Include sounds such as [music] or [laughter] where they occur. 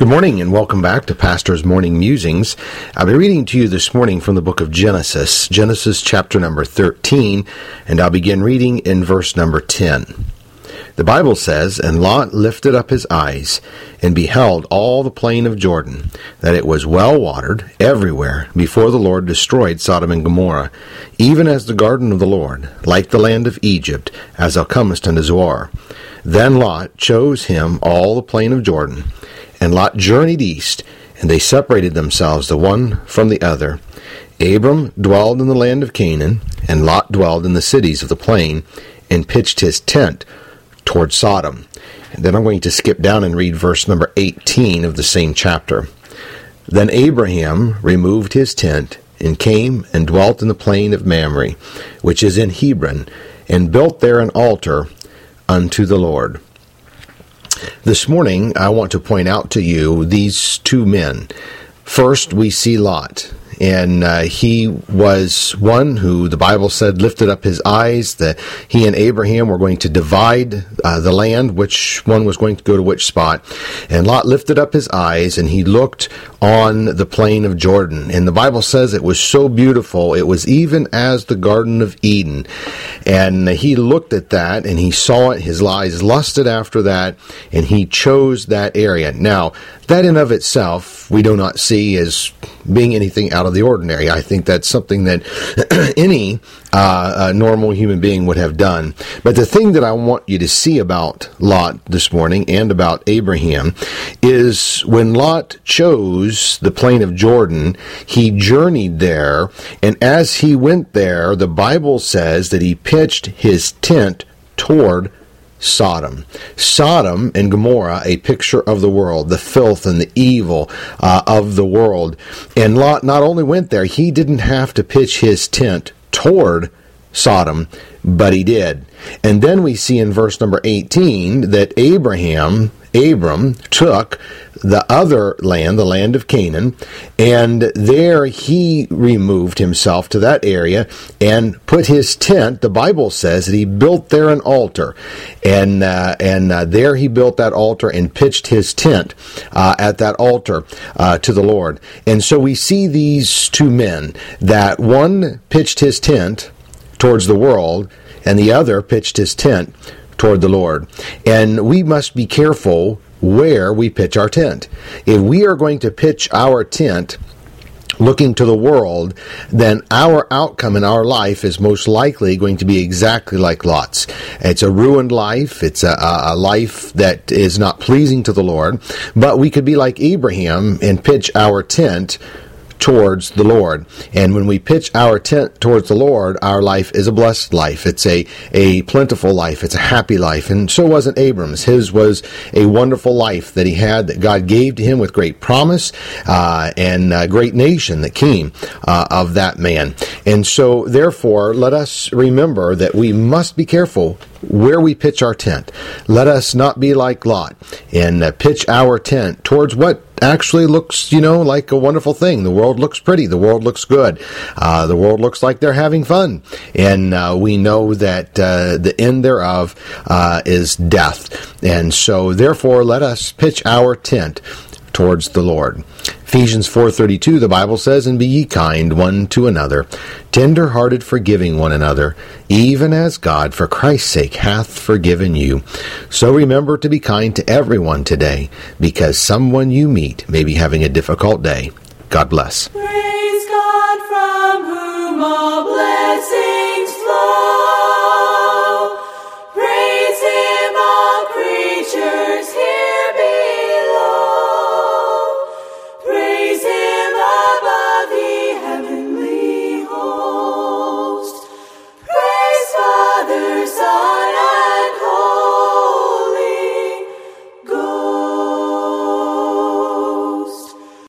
Good morning and welcome back to Pastor's Morning Musings. I'll be reading to you this morning from the book of Genesis, Genesis chapter number 13, and I'll begin reading in verse number 10. The Bible says, And Lot lifted up his eyes and beheld all the plain of Jordan, that it was well watered everywhere before the Lord destroyed Sodom and Gomorrah, even as the garden of the Lord, like the land of Egypt, as thou comest unto Zoar. Then Lot chose him all the plain of Jordan and Lot journeyed east, and they separated themselves the one from the other. Abram dwelled in the land of Canaan, and Lot dwelled in the cities of the plain, and pitched his tent toward Sodom. And then I'm going to skip down and read verse number 18 of the same chapter. Then Abraham removed his tent, and came and dwelt in the plain of Mamre, which is in Hebron, and built there an altar unto the Lord. This morning, I want to point out to you these two men. First, we see Lot and uh, he was one who the Bible said lifted up his eyes that he and Abraham were going to divide uh, the land, which one was going to go to which spot. And Lot lifted up his eyes and he looked on the plain of Jordan. And the Bible says it was so beautiful, it was even as the Garden of Eden. And he looked at that and he saw it, his eyes lusted after that, and he chose that area. Now, that in of itself, we do not see as being anything out of the ordinary. I think that's something that [clears throat] any uh, normal human being would have done. But the thing that I want you to see about Lot this morning and about Abraham is when Lot chose the plain of Jordan, he journeyed there, and as he went there, the Bible says that he pitched his tent toward Sodom. Sodom and Gomorrah, a picture of the world, the filth and the evil uh, of the world. And Lot not only went there, he didn't have to pitch his tent toward Sodom, but he did. And then we see in verse number 18 that Abraham Abram took the other land, the land of Canaan, and there he removed himself to that area and put his tent. The Bible says that he built there an altar, and uh, and uh, there he built that altar and pitched his tent uh, at that altar uh, to the Lord. And so we see these two men that one pitched his tent towards the world, and the other pitched his tent toward the Lord. And we must be careful where we pitch our tent. If we are going to pitch our tent looking to the world, then our outcome in our life is most likely going to be exactly like Lot's. It's a ruined life. It's a, a, life that is not pleasing to the Lord. But we could be like Abraham and pitch our tent towards the Lord. And when we pitch our tent towards the Lord, our life is a blessed life. It's a, a plentiful life. It's a happy life. And so wasn't Abram's. His was a wonderful life that he had that God gave to him with great promise uh, and a great nation that came uh, of that man. And so, therefore, let us remember that we must be careful where we pitch our tent. Let us not be like Lot and uh, pitch our tent towards what actually looks, you know, like a wonderful thing. The world looks pretty. The world looks good. Uh, the world looks like they're having fun. And uh, we know that uh, the end thereof uh, is death. And so, therefore, let us pitch our tent towards the Lord. Ephesians 4:32 the Bible says and be ye kind one to another tender-hearted forgiving one another even as God for Christ's sake hath forgiven you. So remember to be kind to everyone today because someone you meet may be having a difficult day. God bless.